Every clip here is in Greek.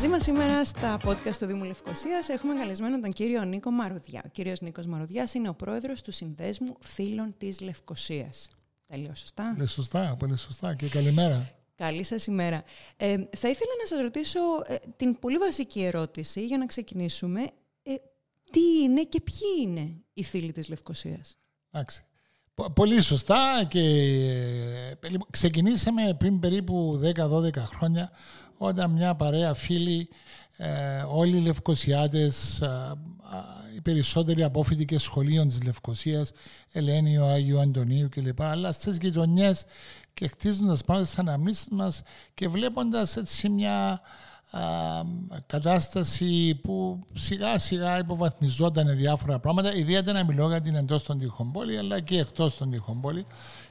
Μαζί μας σήμερα στα podcast του Δήμου Λευκοσίας έχουμε καλεσμένο τον κύριο Νίκο Μαρουδιά. Ο κύριος Νίκος Μαρουδιάς είναι ο πρόεδρος του Συνδέσμου Φίλων της Λευκοσίας. Τα λέω σωστά; Λέει σωστά, πολύ σωστά και καλημέρα. Καλή σας ημέρα. Ε, θα ήθελα να σας ρωτήσω ε, την πολύ βασική ερώτηση για να ξεκινήσουμε. Ε, τι είναι και ποιοι είναι οι φίλοι της Λευκοσίας; Εντάξει. Πολύ σωστά και ε, ξεκινήσαμε πριν περίπου 10-12 χρόνια όταν μια παρέα φίλοι, ε, όλοι οι Λευκοσιάτες, ε, οι περισσότεροι απόφοιτοι και σχολείων της Λευκοσίας, Ελένιο, Άγιο Αντωνίου κλπ. Αλλά στις γειτονιές και χτίζοντας πάνω στις αναμνήσεις μας και βλέποντας έτσι μια κατάσταση που σιγά σιγά υποβαθμιζόταν διάφορα πράγματα, ιδιαίτερα μιλώ για την εντός των τυχών πόλη, αλλά και εκτός των τυχών πόλη.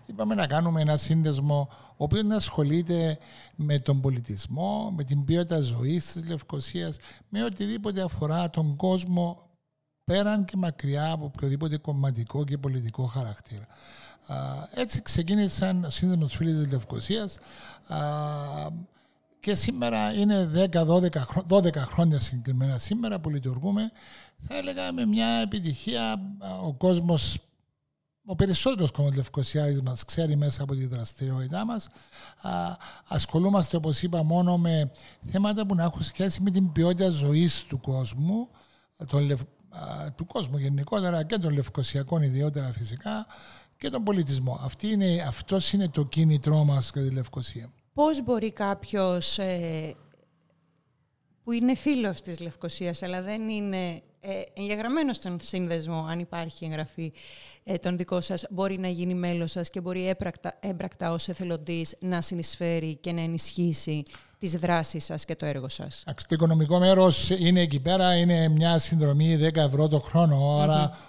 Είπαμε να κάνουμε ένα σύνδεσμο ο οποίος να ασχολείται με τον πολιτισμό, με την ποιότητα ζωής της Λευκοσίας, με οτιδήποτε αφορά τον κόσμο πέραν και μακριά από οποιοδήποτε κομματικό και πολιτικό χαρακτήρα. Έτσι ξεκίνησαν ο σύνδεσμος φίλοι της Λευκοσίας και σήμερα είναι 10-12 12 χρόνια συγκεκριμένα σήμερα που λειτουργούμε. Θα έλεγα με μια επιτυχία ο κόσμος ο περισσότερος κόσμος Λευκοσιάδης μας ξέρει μέσα από τη δραστηριότητά μας. Ασχολούμαστε, όπως είπα, μόνο με θέματα που να έχουν σχέση με την ποιότητα ζωής του κόσμου, τον, του κόσμου γενικότερα και των λευκοσιακών ιδιότερα φυσικά και τον πολιτισμό. Αυτή είναι, αυτός είναι το κίνητρό μας για τη Λευκοσία. Πώς μπορεί κάποιος ε, που είναι φίλος της Λευκοσίας αλλά δεν είναι ε, εγγεγραμμένος στον σύνδεσμο, αν υπάρχει εγγραφή ε, τον δικό σας, μπορεί να γίνει μέλος σας και μπορεί έπρακτα, έμπρακτα ως εθελοντής να συνεισφέρει και να ενισχύσει τις δράσεις σας και το έργο σας. Το οικονομικό μέρος είναι εκεί πέρα, είναι μια συνδρομή 10 ευρώ το χρόνο,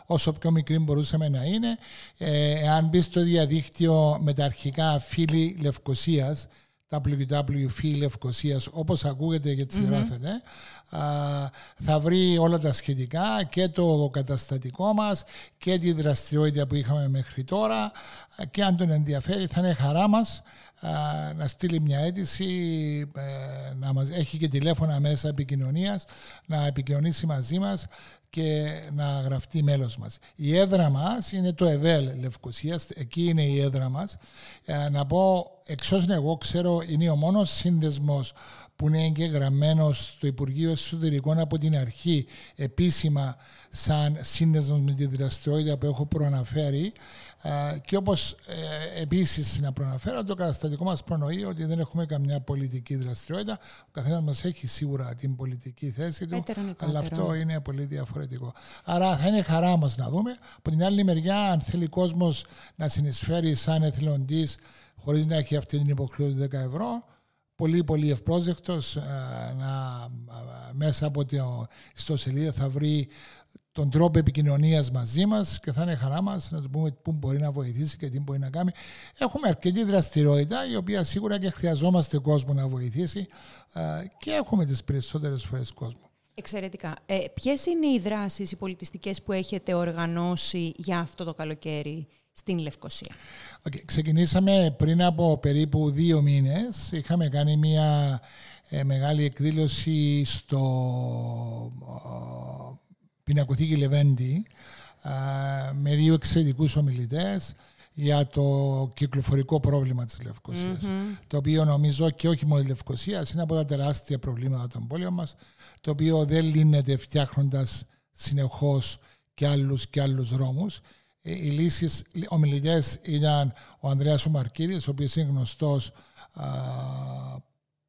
όσο πιο μικρή μπορούσαμε να είναι. Ε, αν μπει στο διαδίκτυο με τα αρχικά φίλοι Λευκοσίας, www Λευκοσίας όπως ακούγεται και έτσι γράφεται θα βρει όλα τα σχετικά και το καταστατικό μας και τη δραστηριότητα που είχαμε μέχρι τώρα. Και αν τον ενδιαφέρει θα είναι χαρά μας να στείλει μια αίτηση, ε, να μας έχει και τηλέφωνα μέσα επικοινωνίας, να επικοινωνήσει μαζί μας και να γραφτεί μέλος μας. Η έδρα μας είναι το ΕΒΕΛ Λευκοσίας, εκεί είναι η έδρα μας. Ε, να πω, εξ όσων εγώ ξέρω, είναι ο μόνος σύνδεσμος που είναι εγγεγραμμένος στο Υπουργείο Εσωτερικών από την αρχή επίσημα σαν σύνδεσμος με τη δραστηριότητα που έχω προαναφέρει και όπως ε, επίσης να προαναφέρω το καταστατικό μας προνοεί ότι δεν έχουμε καμιά πολιτική δραστηριότητα. Ο καθένας μας έχει σίγουρα την πολιτική θέση του αλλά αυτό είναι πολύ διαφορετικό. Άρα θα είναι χαρά μας να δούμε. Από την άλλη μεριά αν θέλει κόσμος να συνεισφέρει σαν εθελοντής χωρίς να έχει αυτή την υποχρέωση 10 ευρώ πολύ πολύ ευπρόσδεκτος ε, να, ε, μέσα από την ιστοσελίδα θα βρει τον τρόπο επικοινωνίας μαζί μας και θα είναι χαρά μας να του πούμε πού μπορεί να βοηθήσει και τι μπορεί να κάνει. Έχουμε αρκετή δραστηριότητα η οποία σίγουρα και χρειαζόμαστε κόσμο να βοηθήσει ε, και έχουμε τις περισσότερες φορές κόσμο. Εξαιρετικά. Ε, ποιες είναι οι δράσεις, οι πολιτιστικές που έχετε οργανώσει για αυτό το καλοκαίρι στην Λευκοσία; Okay. Ξεκινήσαμε πριν από περίπου δύο μήνες. Είχαμε κάνει μια ε, μεγάλη εκδήλωση στο ε, Πινακοθήκη Λεβέντη ε, με δύο εξαιρετικούς ομιλητές για το κυκλοφορικό πρόβλημα της λευκοσιας το οποίο νομίζω και όχι μόνο η Λευκοσία είναι από τα τεράστια προβλήματα των πόλεων μας το οποίο δεν λύνεται φτιάχνοντας συνεχώς και άλλους και άλλους δρόμους. Ε, οι λύσεις ομιλητές ήταν ο Ανδρέας Ουμαρκίδης, ο οποίος είναι γνωστός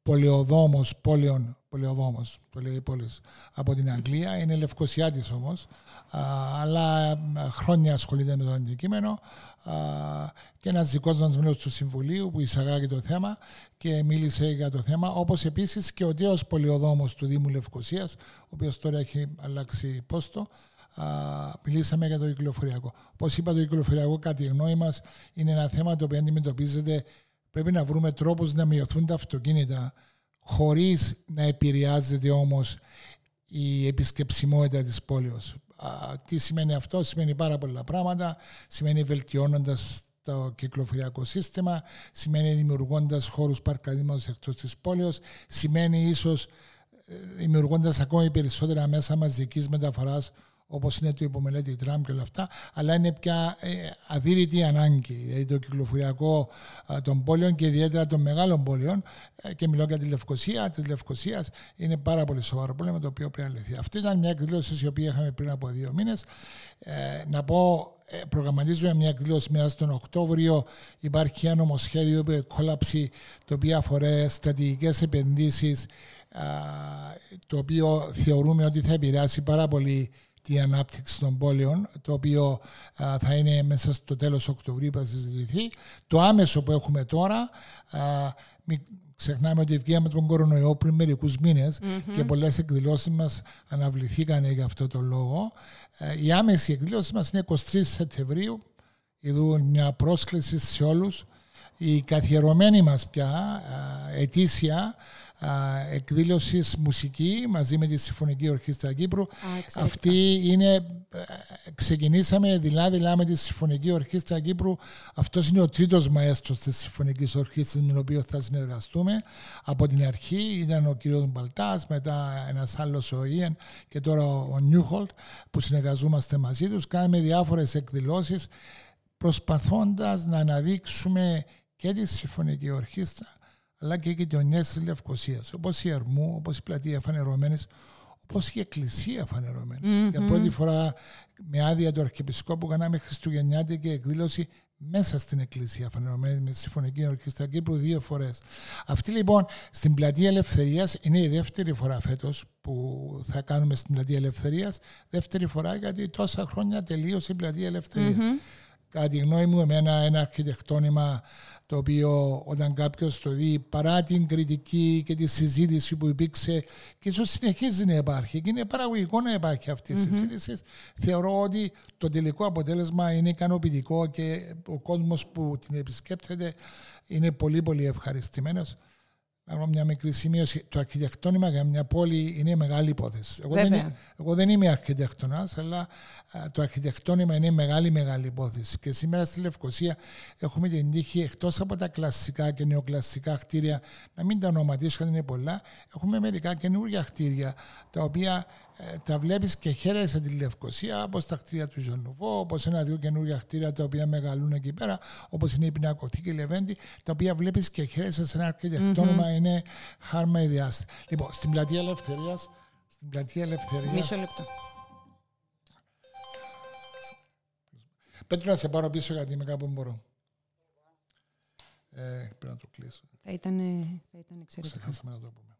πολεοδόμος, πόλεων, πολεοδόμος, το λέει η πόλης από την Αγγλία. Είναι λευκοσιάτης όμως, αλλά χρόνια ασχολείται με το αντικείμενο και ένας δικός μας μέλος του Συμβουλίου που εισαγάγει το θέμα και μίλησε για το θέμα, όπως επίσης και ο τέος πολεοδόμος του Δήμου Λευκοσίας, ο οποίος τώρα έχει αλλάξει πόστο, μιλήσαμε για το κυκλοφοριακό. Όπω είπα, το κυκλοφοριακό, κατά τη γνώμη μας, είναι ένα θέμα το οποίο αντιμετωπίζεται. Πρέπει να βρούμε τρόπους να μειωθούν τα αυτοκίνητα χωρίς να επηρεάζεται όμως η επισκεψιμότητα της πόλης. Τι σημαίνει αυτό, σημαίνει πάρα πολλά πράγματα, σημαίνει βελτιώνοντας το κυκλοφοριακό σύστημα, σημαίνει δημιουργώντας χώρους παρκαδίματος εκτός της πόλης, σημαίνει ίσως ε, δημιουργώντας ακόμη περισσότερα μέσα μαζικής μεταφοράς όπως είναι το υπομελέτη Τραμπ και όλα αυτά, αλλά είναι πια ε, αδύρυτη ανάγκη. Δηλαδή το κυκλοφοριακό των πόλεων και ιδιαίτερα των μεγάλων πόλεων, ε, και μιλώ για τη Λευκοσία, της Λευκοσίας, είναι πάρα πολύ σοβαρό πρόβλημα το οποίο πρέπει να λυθεί. Αυτή ήταν μια εκδήλωση η οποία είχαμε πριν από δύο μήνες. Ε, να πω προγραμματίζουμε μια εκδήλωση μέσα στον Οκτώβριο. Υπάρχει ένα νομοσχέδιο που κόλλαψει το οποίο αφορά στρατηγικές επενδύσεις, το οποίο θεωρούμε ότι θα επηρεάσει πάρα πολύ τη ανάπτυξη των πόλεων, το οποίο θα είναι μέσα στο τέλος Οκτωβρίου που θα συζητηθεί. Το άμεσο που έχουμε τώρα, α, μην ξεχνάμε ότι βγήκαμε τον κορονοϊό πριν μερικούς και πολλές εκδηλώσεις μας αναβληθήκαν για αυτό το λόγο. η άμεση εκδήλωση μας είναι 23 Σεπτεμβρίου. Εδώ μια πρόσκληση σε όλους. Η καθιερωμένη μας πια ετήσια εκδήλωση μουσική μαζί με τη Συμφωνική Ορχήστρα Κύπρου. Αυτή είναι, ε, ξεκινήσαμε δειλά-δειλά με τη Συμφωνική Ορχήστρα Κύπρου. Αυτός είναι ο τρίτος μαέστρος της Συμφωνικής Ορχήστρας με τον οποίο θα συνεργαστούμε. Από την αρχή ήταν ο κ. Μπαλτάς, μετά ένας άλλος ο Ιεν και τώρα ο Νιούχολτ που συνεργαζόμαστε μαζί τους. Κάναμε διάφορες εκδηλώσεις προσπαθώντας να αναδείξουμε και τη Συμφωνική Ορχήστρα αλλά και οι γειτονιέ της Λευκοσίας, όπως η Ερμού, όπως η πλατεία φανερωμένης, όπως η εκκλησία Για πρώτη φορά, με άδεια του Αρχιεπισκόπου, κάναμε Χριστουγεννιάτικη εκδήλωση μέσα στην εκκλησία φανερωμένη με τη Συμφωνική Ορχήστρα Κύπρου δύο φορές. Αυτή λοιπόν στην πλατεία Ελευθερίας είναι η δεύτερη φορά φέτος που θα κάνουμε στην πλατεία Ελευθερίας. Δεύτερη φορά γιατί τόσα χρόνια τελείωσε η πλατεία Ελευθερίας. Κατά τη γνώμη μου, εμένα ένα αρχιτεκτόνημα το οποίο όταν κάποιος το δει παρά την κριτική και τη συζήτηση που υπήρξε και ίσως συνεχίζει να υπάρχει και είναι παραγωγικό να υπάρχει αυτή η συζήτηση, θεωρώ ότι το τελικό αποτέλεσμα είναι ικανοποιητικό και ο κόσμος που την επισκέπτεται είναι πολύ πολύ ευχαριστημένος. Να μια μικρή σημείωση. Το αρχιτεκτόνημα για μια πόλη είναι μεγάλη υπόθεση. Εγώ, δεν, εγώ δεν είμαι αρχιτεκτονάς, αλλά το αρχιτεκτόνημα είναι μεγάλη μεγάλη υπόθεση. Και σήμερα στη Λευκοσία έχουμε την τύχη εκτός από τα κλασικά και νεοκλασικά κτίρια, να μην τα ονοματίσω γιατί είναι πολλά, έχουμε μερικά καινούργια κτίρια τα οποία ε, τα βλέπεις και χαίρεσαι τη Λευκοσία, όπως τα κτίρια του Ζωνουβό, όπως ένα-δύο καινούργια κτίρια τα οποία μεγαλούν εκεί πέρα, όπως είναι η Πινακοθήκη Λεβέντη, τα οποία βλέπεις και χαίρεσαι σε ένα αρχιτεκτόνομα, mm-hmm. είναι χάρμα ιδιάστη. Λοιπόν, στην πλατεία Ελευθερίας. Στην πλατεία Ελευθερία. Μισό λεπτό. Πέτρο να σε πάρω πίσω γιατί είμαι κάπου μπορώ. Ε, πρέπει να το κλείσω. Θα ήταν, θα ήταν εξαιρετικό. Ξεχάσαμε να το πούμε.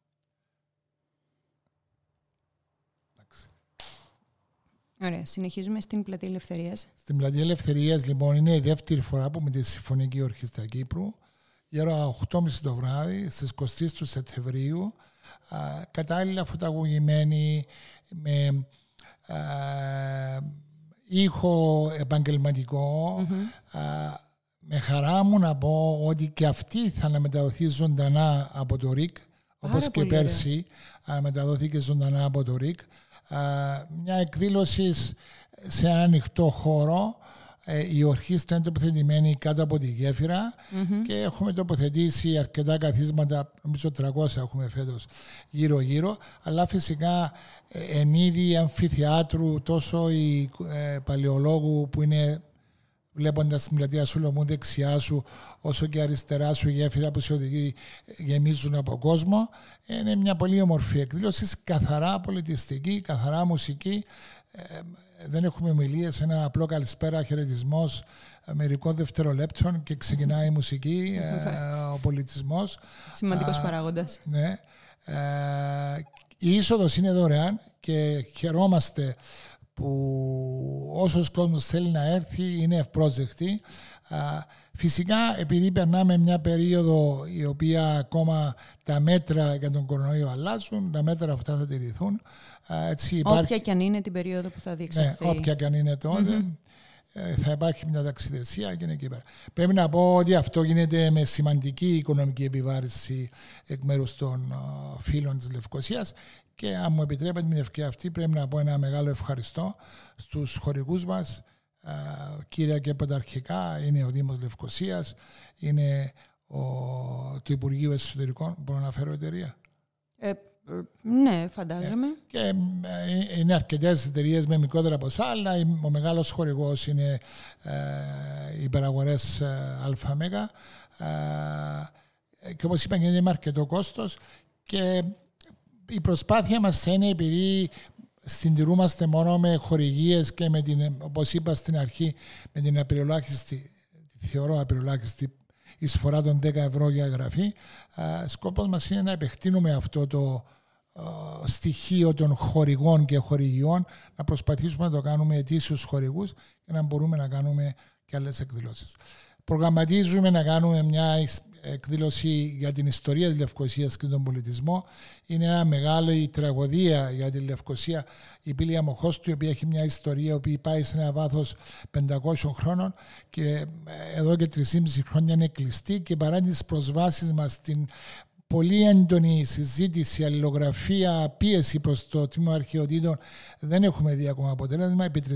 Ωραία. Συνεχίζουμε στην Πλατεία Ελευθερίας. Στην Πλατεία Ελευθερίας, λοιπόν, είναι η δεύτερη φορά που με τη Συμφωνική Ορχήστρα Κύπρου. Η ώρα 8.30 το βράδυ, στις 23 του Σεπτεμβρίου, κατάλληλα φωταγωγημένη με α, ήχο επαγγελματικό. με χαρά μου να πω ότι και αυτή θα αναμεταδοθεί ζωντανά από το ΡΙΚ, όπως και πέρσι μεταδοθήκε ζωντανά από το ΡΙΚ. Μια εκδήλωση σε ένα ανοιχτό χώρο. Ε, η ορχήστρα είναι τοποθετημένη κάτω από τη γεφυρα και έχουμε τοποθετήσει αρκετά καθίσματα, νομίζω 300 έχουμε φέτος γύρω-γύρω, αλλά φυσικά ε, εν είδη αμφιθιάτρου τόσο η ε, παλαιολόγου που είναι βλέποντας την πλατεία Σουλομού δεξιά σου, όσο και αριστερά σου η γέφυρα που σε οδηγεί γεμίζουν από κόσμο. Είναι μια πολύ όμορφη εκδήλωση, καθαρά πολιτιστική, καθαρά μουσική. Ε, δεν έχουμε ομιλίες, ένα απλό καλησπέρα, χαιρετισμός μερικών δευτερολέπτων και ξεκινάει η μουσική, ε, ο πολιτισμός. Σημαντικός παράγοντας. Ναι. Ε, η είσοδος είναι δωρεάν και χαιρόμαστε που όσος κόσμος θέλει να έρθει είναι ευπρόσδεκτη. Φυσικά, επειδή περνάμε μια περίοδο η οποία ακόμα τα μέτρα για τον κορονοϊό αλλάζουν, τα μέτρα αυτά θα τηρηθούν. Έτσι υπάρχει... Όποια και αν είναι την περίοδο που θα διεξαχθεί. Ναι, όποια και αν είναι ε, θα υπάρχει μια ταξιδεσία και είναι εκεί πέρα. Πρέπει να πω ότι αυτό γίνεται με σημαντική οικονομική επιβάρηση εκ μέρους των φίλων της Λευκοσίας. Και αν μου επιτρέπετε την ευκαιρία αυτή πρέπει να πω ένα μεγάλο ευχαριστώ στους χορηγούς μας. Κύρια και πρωταρχικά είναι ο Δήμος Λευκοσίας είναι ο, το Υπουργείο Εσωτερικών. Μπορώ να φέρω εταιρεία; Ε, ναι, φαντάζομαι. Ε, και ε, είναι αρκετές εταιρείες με μικρότερα ποσά, αλλά ο μεγάλος χορηγός είναι ε, οι υπεραγορές ΑΜΕΓΑ. Και όπως είπα, γίνεται με αρκετό κόστος. Και η προσπάθεια μας θα είναι επειδή συντηρούμαστε μόνο με χορηγίες και με την, όπως είπα στην αρχή, με την απειροελάχιστη, θεωρώ απειροελάχιστη εισφορά των 10 ευρώ για εγγραφή. Σκόπος μας είναι να επεκτείνουμε αυτό το στοιχείο των χορηγών και χορηγιών, να προσπαθήσουμε να το κάνουμε ετήσιους χορηγούς και να μπορούμε να κάνουμε και άλλες εκδηλώσεις. Προγραμματίζουμε να κάνουμε μια εκδήλωση για την ιστορία της Λευκοσίας και τον πολιτισμό. Είναι μια μεγάλη τραγωδία για τη Λευκοσία, η πύλη Μοχώστου, η οποία έχει μια ιστορία που πάει σε ένα βάθος 500 χρόνων και ε, εδώ και 3,5 χρόνια είναι κλειστή και παρά τις προσβάσεις μας στην πολύ έντονη συζήτηση, αλληλογραφία, πίεση προς το τμήμα αρχαιοτήτων. Δεν έχουμε δει ακόμα αποτέλεσμα. Επί 3,5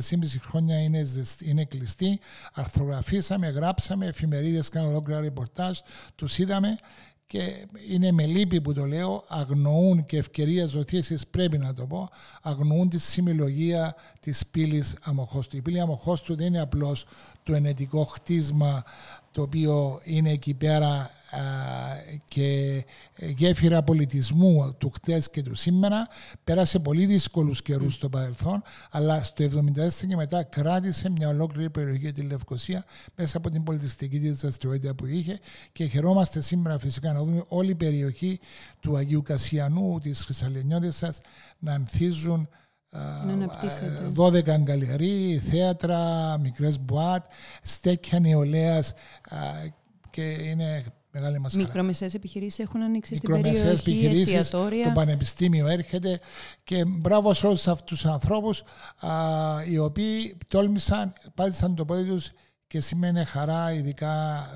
χρόνια είναι, είναι κλειστή. Αρθρογραφήσαμε, γράψαμε, εφημερίδες κάνουν ολόκληρα ρεπορτάζ, τους είδαμε και είναι με λύπη που το λέω, αγνοούν και ευκαιρία ζωθήσεις πρέπει να το πω, αγνοούν τη συμμελογία της πύλης Αμοχώστου. Η πύλη Αμοχώστου δεν είναι απλώς το ενετικό χτίσμα το οποίο είναι εκεί πέρα και γέφυρα πολιτισμού του χτες και του σήμερα. Πέρασε πολύ δύσκολους καιρούς στο παρελθόν αλλά στο 1974 και μετά κράτησε μια ολόκληρη περιοχή τη Λευκοσία μέσα από την πολιτιστική της δραστηριότητα που είχε. Και χαιρόμαστε σήμερα φυσικά να δούμε όλη η περιοχή του Αγίου Κασιανού, της Χρυσαλενιώτισσας να ανθίζουν 12 αγκαλιαρί, θέατρα, μικρές μπουάτ, στέκια νεολαίας και είναι μεγάλη μας χαρά. Μικρομεσαίες επιχειρήσεις έχουν ανοίξει στην περιοχή, επιχειρήσεις, εστιατόρια. Το πανεπιστήμιο έρχεται και μπράβο σε όλους αυτούς τους ανθρώπους α, οι οποίοι τόλμησαν, πάτησαν το πόδι τους και σημαίνει χαρά ειδικά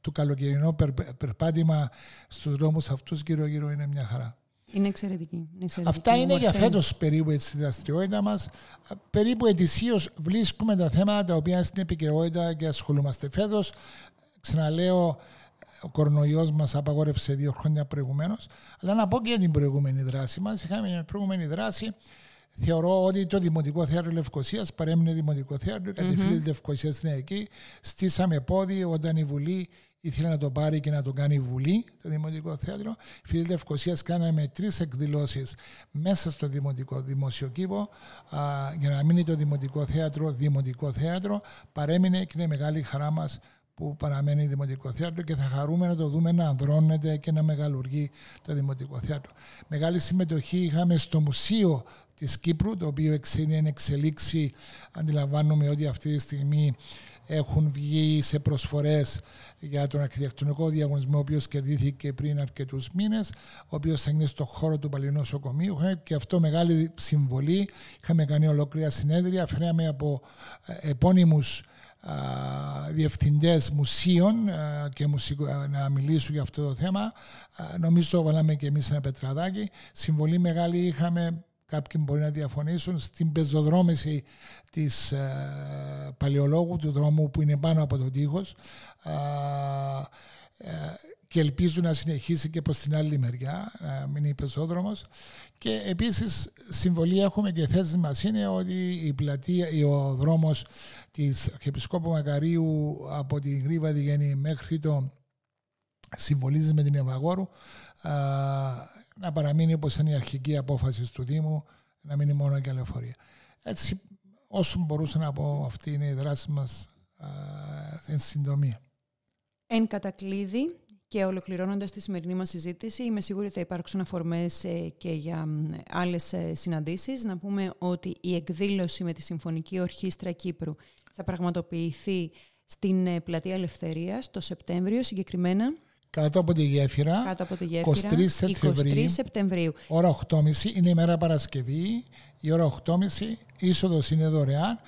το καλοκαιρινό περπάτημα στους δρόμους αυτούς γύρω γύρω είναι μια χαρά. Είναι εξαιρετική. Είναι εξαιρετική. Αυτά είναι για φέτος περίπου τη δραστηριότητα μας. Περίπου ετησίως βρίσκουμε τα θέματα τα οποία στην επικαιρότητα και ασχολούμαστε. Φέτος, ξαναλέω, ο κορονοϊός μας απαγόρευσε δύο χρόνια προηγουμένως. Αλλά να πω και για την προηγούμενη δράση μας. Είχαμε μια προηγούμενη δράση. Θεωρώ ότι το Δημοτικό Θέατρο Λευκοσίας παρέμεινε Δημοτικό Θέατρο. Κάτι mm-hmm. φίλοι Λευκοσίας είναι εκεί. Στήσαμε πόδι όταν η Βουλή ήθελε να το πάρει και να το κάνει Βουλή, το Δημοτικό Θέατρο. Φίλοι Λευκοσίας κάναμε τρεις εκδηλώσεις μέσα στο Δημοτικό Δημόσιο Κήπο για να μείνει το Δημοτικό Θέατρο Δημοτικό Θέατρο. Παρέμεινε και είναι μεγάλη χαρά μας που παραμένει Δημοτικό Θέατρο και θα χαρούμε να το δούμε να ανδρώνεται και να μεγαλουργεί το Δημοτικό Θέατρο. Μεγάλη συμμετοχή είχαμε στο Μουσείο της Κύπρου, το οποίο είναι εν εξελίξη. Αντιλαμβάνομαι ότι αυτή τη στιγμή έχουν βγει σε προσφορές για τον αρχιτεκτονικό διαγωνισμό, ο οποίος κερδίθηκε πριν αρκετούς μήνες, ο οποίος θα είναι στο χώρο του Παλαιού Νοσοκομείου. Και αυτό μεγάλη συμβολή. Είχαμε κάνει ολόκληρα συνέδρια, φέραμε από ε, επώνυμους διευθυντές μουσείων και μουσικο, να μιλήσουν για αυτό το θέμα. Νομίζω βάλαμε και εμείς ένα πετραδάκι. Συμβολή μεγάλη είχαμε κάποιοι μπορεί να διαφωνήσουν, στην πεζοδρόμηση της ε, παλαιολόγου του δρόμου που είναι πάνω από τον τείχος ε, και ελπίζουν να συνεχίσει και προς την άλλη μεριά, να μην είναι πεζόδρομος. Και επίσης συμβολή έχουμε και θέση μας είναι ότι η πλατεία, ο δρόμος της Αρχιεπισκόπου Μακαρίου από την Γρήβα Διγέννη μέχρι το συμβολίζεις με την Ευαγόρου να παραμείνει όπως ήταν η αρχική απόφαση του Δήμου, να μείνει μόνο και λεωφορεία. Έτσι, όσο μπορούσα να πω, αυτή είναι η δράση μας εν συντομία. Εν κατακλείδη και ολοκληρώνοντας τη σημερινή μας συζήτηση, είμαι σίγουρη ότι θα υπάρξουν αφορμές ε, και για άλλες συναντήσεις. Να πούμε ότι η εκδήλωση με τη Συμφωνική Ορχήστρα Κύπρου θα πραγματοποιηθεί στην ε, Πλατεία Ελευθερίας το Σεπτέμβριο συγκεκριμένα. Κάτω από τη γέφυρα. Κάτω από τη γέφυρα. 23 Σεπτεμβρίου. 23 Σεπτεμβρίου. Ώρα 8.30 είναι η μέρα Παρασκευή. Η ώρα 8.30 είσοδος είναι δωρεάν.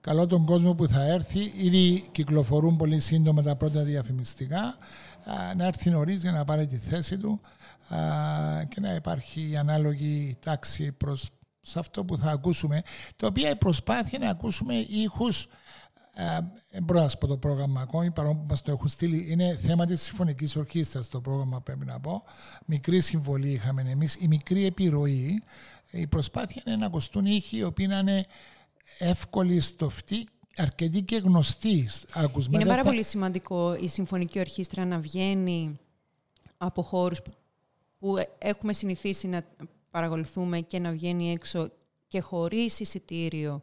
Καλό τον κόσμο που θα έρθει. Ήδη κυκλοφορούν πολύ σύντομα τα πρώτα διαφημιστικά. Να έρθει νωρίς για να πάρει τη θέση του και να υπάρχει η ανάλογη τάξη προς σε αυτό που θα ακούσουμε, το οποίο η προσπάθεια να ακούσουμε ήχους δεν μπορώ να σα πω το πρόγραμμα ακόμη, παρόλο που μας το έχουν στείλει. Είναι θέμα της Συμφωνικής Ορχήστρας το πρόγραμμα, πρέπει να πω. Μικρή συμβολή είχαμε εμείς, η μικρή επιρροή. Η προσπάθεια είναι να ακουστούν ήχοι οι οποίοι να είναι εύκολοι στο φτύ, αρκετοί και γνωστοί. Είναι πάρα πολύ σημαντικό η Συμφωνική Ορχήστρα να βγαίνει από χώρους που έχουμε συνηθίσει να παρακολουθούμε και να βγαίνει έξω και χωρίς εισιτήριο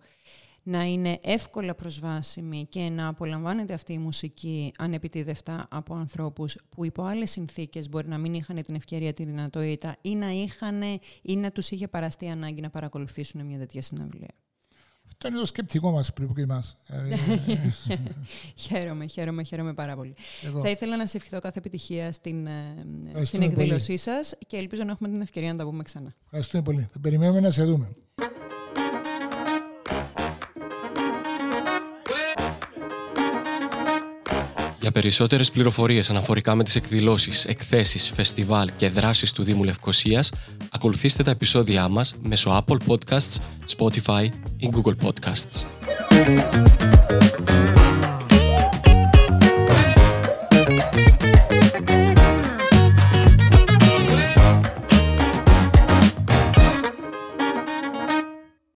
να είναι εύκολα προσβάσιμη και να απολαμβάνεται αυτή η μουσική ανεπιτίδευτα από ανθρώπους που υπό άλλες συνθήκες μπορεί να μην είχαν την ευκαιρία, τη δυνατότητα ή να, είχαν, ή να τους είχε παραστεί ανάγκη να παρακολουθήσουν μια τέτοια συναυλία. Αυτό είναι το σκεπτικό μας πριν και εμάς. χαίρομαι, χαίρομαι, χαίρομαι πάρα πολύ. Θα ήθελα να σε ευχηθώ κάθε επιτυχία στην, ε, στην εκδήλωσή σας και ελπίζω να έχουμε την ευκαιρία να τα πούμε ξανά. Ευχαριστούμε πολύ. Θα περιμένουμε να σε δούμε. Για περισσότερες πληροφορίες αναφορικά με τις εκδηλώσεις, εκθέσεις, φεστιβάλ και δράσεις του Δήμου Λευκοσίας, ακολουθήστε τα επεισόδια μας μέσω Apple Podcasts, Spotify in Google Podcasts.